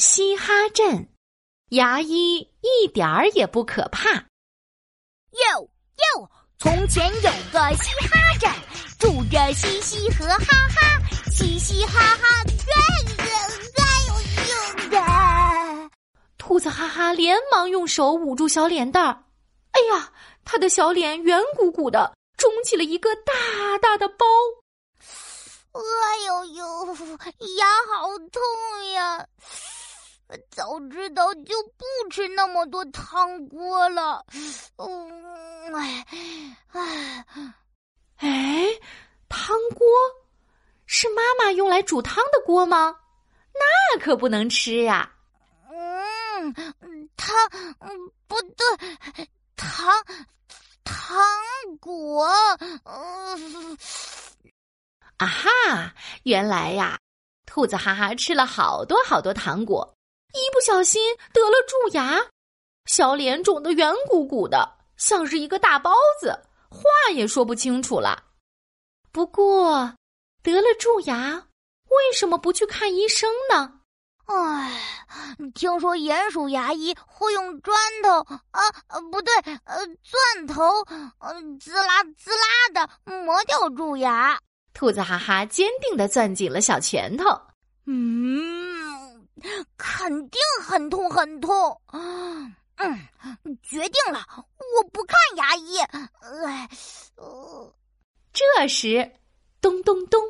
嘻哈镇，牙医一点儿也不可怕。哟哟，从前有个嘻哈镇，住着嘻嘻和哈哈，嘻嘻哈哈，耶耶，哎呦呦的！兔子哈哈连忙用手捂住小脸蛋儿，哎呀，他的小脸圆鼓鼓的，肿起了一个大大的包。哎呦呦，牙好痛呀！早知道就不吃那么多汤锅了。嗯，哎，哎，哎，汤锅是妈妈用来煮汤的锅吗？那可不能吃呀。嗯，汤，嗯，不对，糖，糖果，嗯。啊哈！原来呀，兔子哈哈吃了好多好多糖果，一不小心得了蛀牙，小脸肿得圆鼓鼓的，像是一个大包子，话也说不清楚了。不过，得了蛀牙，为什么不去看医生呢？唉，听说鼹鼠牙医会用砖头啊，不对，呃，钻头，呃，滋啦滋啦的磨掉蛀牙。兔子哈哈坚定的攥紧了小拳头，嗯，肯定很痛很痛，嗯，决定了，我不看牙医。哎，这时，咚咚咚，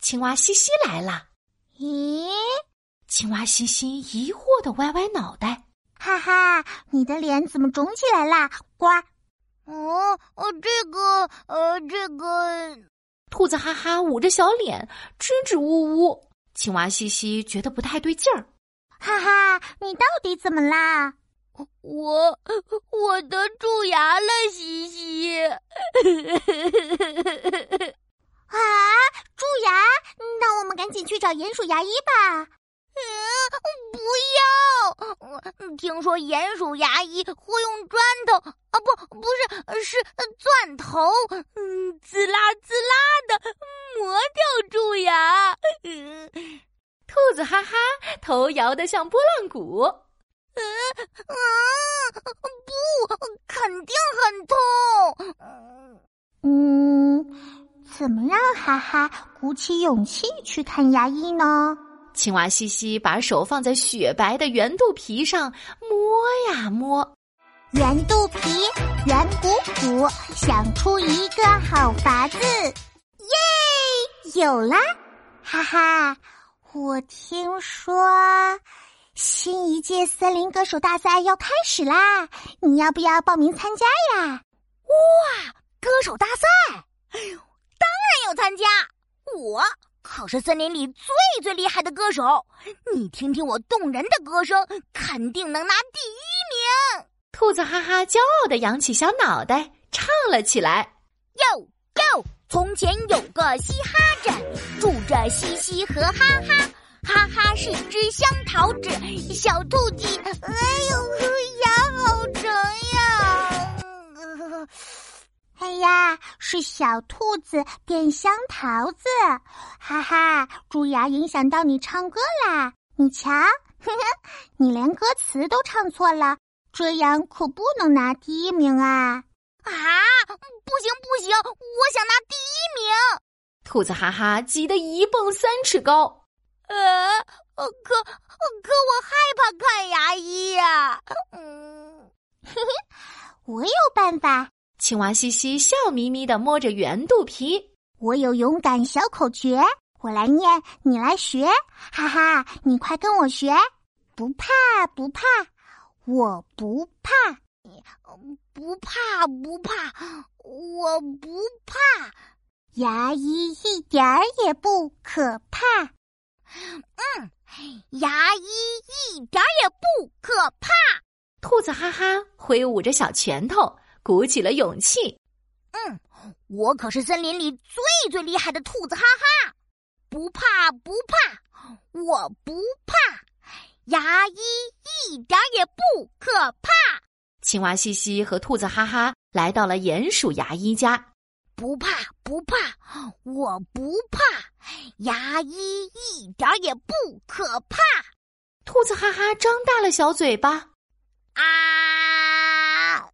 青蛙西西来了。咦，青蛙西西疑惑的歪歪脑袋，哈哈，你的脸怎么肿起来啦？呱，哦，哦，这个，呃，这个。兔子哈哈捂着小脸，支支吾吾。青蛙西西觉得不太对劲儿，哈哈，你到底怎么啦？我我得蛀牙了，西西。啊，蛀牙？那我们赶紧去找鼹鼠牙医吧。嗯，听说鼹鼠牙医会用砖头啊，不，不是，是钻头，嗯，滋啦滋啦的磨掉蛀牙。兔子哈哈，头摇得像拨浪鼓。嗯啊，不，肯定很痛。嗯，怎么让哈哈鼓起勇气去看牙医呢？青蛙西西把手放在雪白的圆肚皮上摸呀摸，圆肚皮圆鼓鼓，想出一个好法子，耶！有啦，哈哈！我听说新一届森林歌手大赛要开始啦，你要不要报名参加呀？哇，歌手大赛！哎呦，当然要参加，我。可是森林里最最厉害的歌手，你听听我动人的歌声，肯定能拿第一名。兔子哈哈骄傲的扬起小脑袋，唱了起来：哟哟，从前有个嘻哈镇，住着嘻嘻和哈哈，哈哈是只香桃子，小兔子，哎呦，牙好疼呀！哎呀，是小兔子变香桃子，哈哈！蛀牙影响到你唱歌啦？你瞧，呵呵，你连歌词都唱错了，这样可不能拿第一名啊！啊，不行不行，我想拿第一名！兔子哈哈急得一蹦三尺高，呃，可可我害怕看牙医呀！嗯，嘿嘿，我有办法。青蛙西西笑眯眯的摸着圆肚皮，我有勇敢小口诀，我来念，你来学，哈哈，你快跟我学，不怕不怕，我不怕，不怕不怕，我不怕，牙医一点儿也不可怕，嗯，牙医一点儿也不可怕，兔子哈哈挥舞着小拳头。鼓起了勇气，嗯，我可是森林里最最厉害的兔子，哈哈，不怕不怕，我不怕，牙医一点也不可怕。青蛙西西和兔子哈哈来到了鼹鼠牙医家，不怕不怕，我不怕，牙医一点也不可怕。兔子哈哈张大了小嘴巴，啊！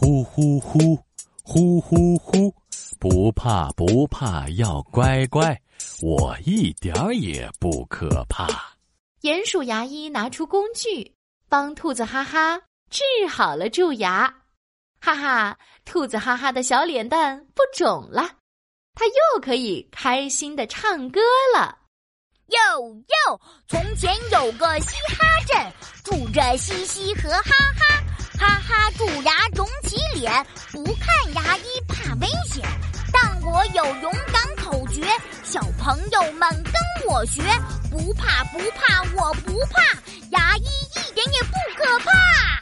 呼呼呼，呼呼呼，不怕不怕，要乖乖，我一点儿也不可怕。鼹鼠牙医拿出工具，帮兔子哈哈治好了蛀牙。哈哈，兔子哈哈的小脸蛋不肿了，它又可以开心的唱歌了。哟哟，从前有个嘻哈镇，住着嘻嘻和哈哈，哈哈蛀牙肿起脸，不看牙医怕危险。但我有勇敢口诀，小朋友们跟我学，不怕不怕，我不怕，牙医一点也不可怕。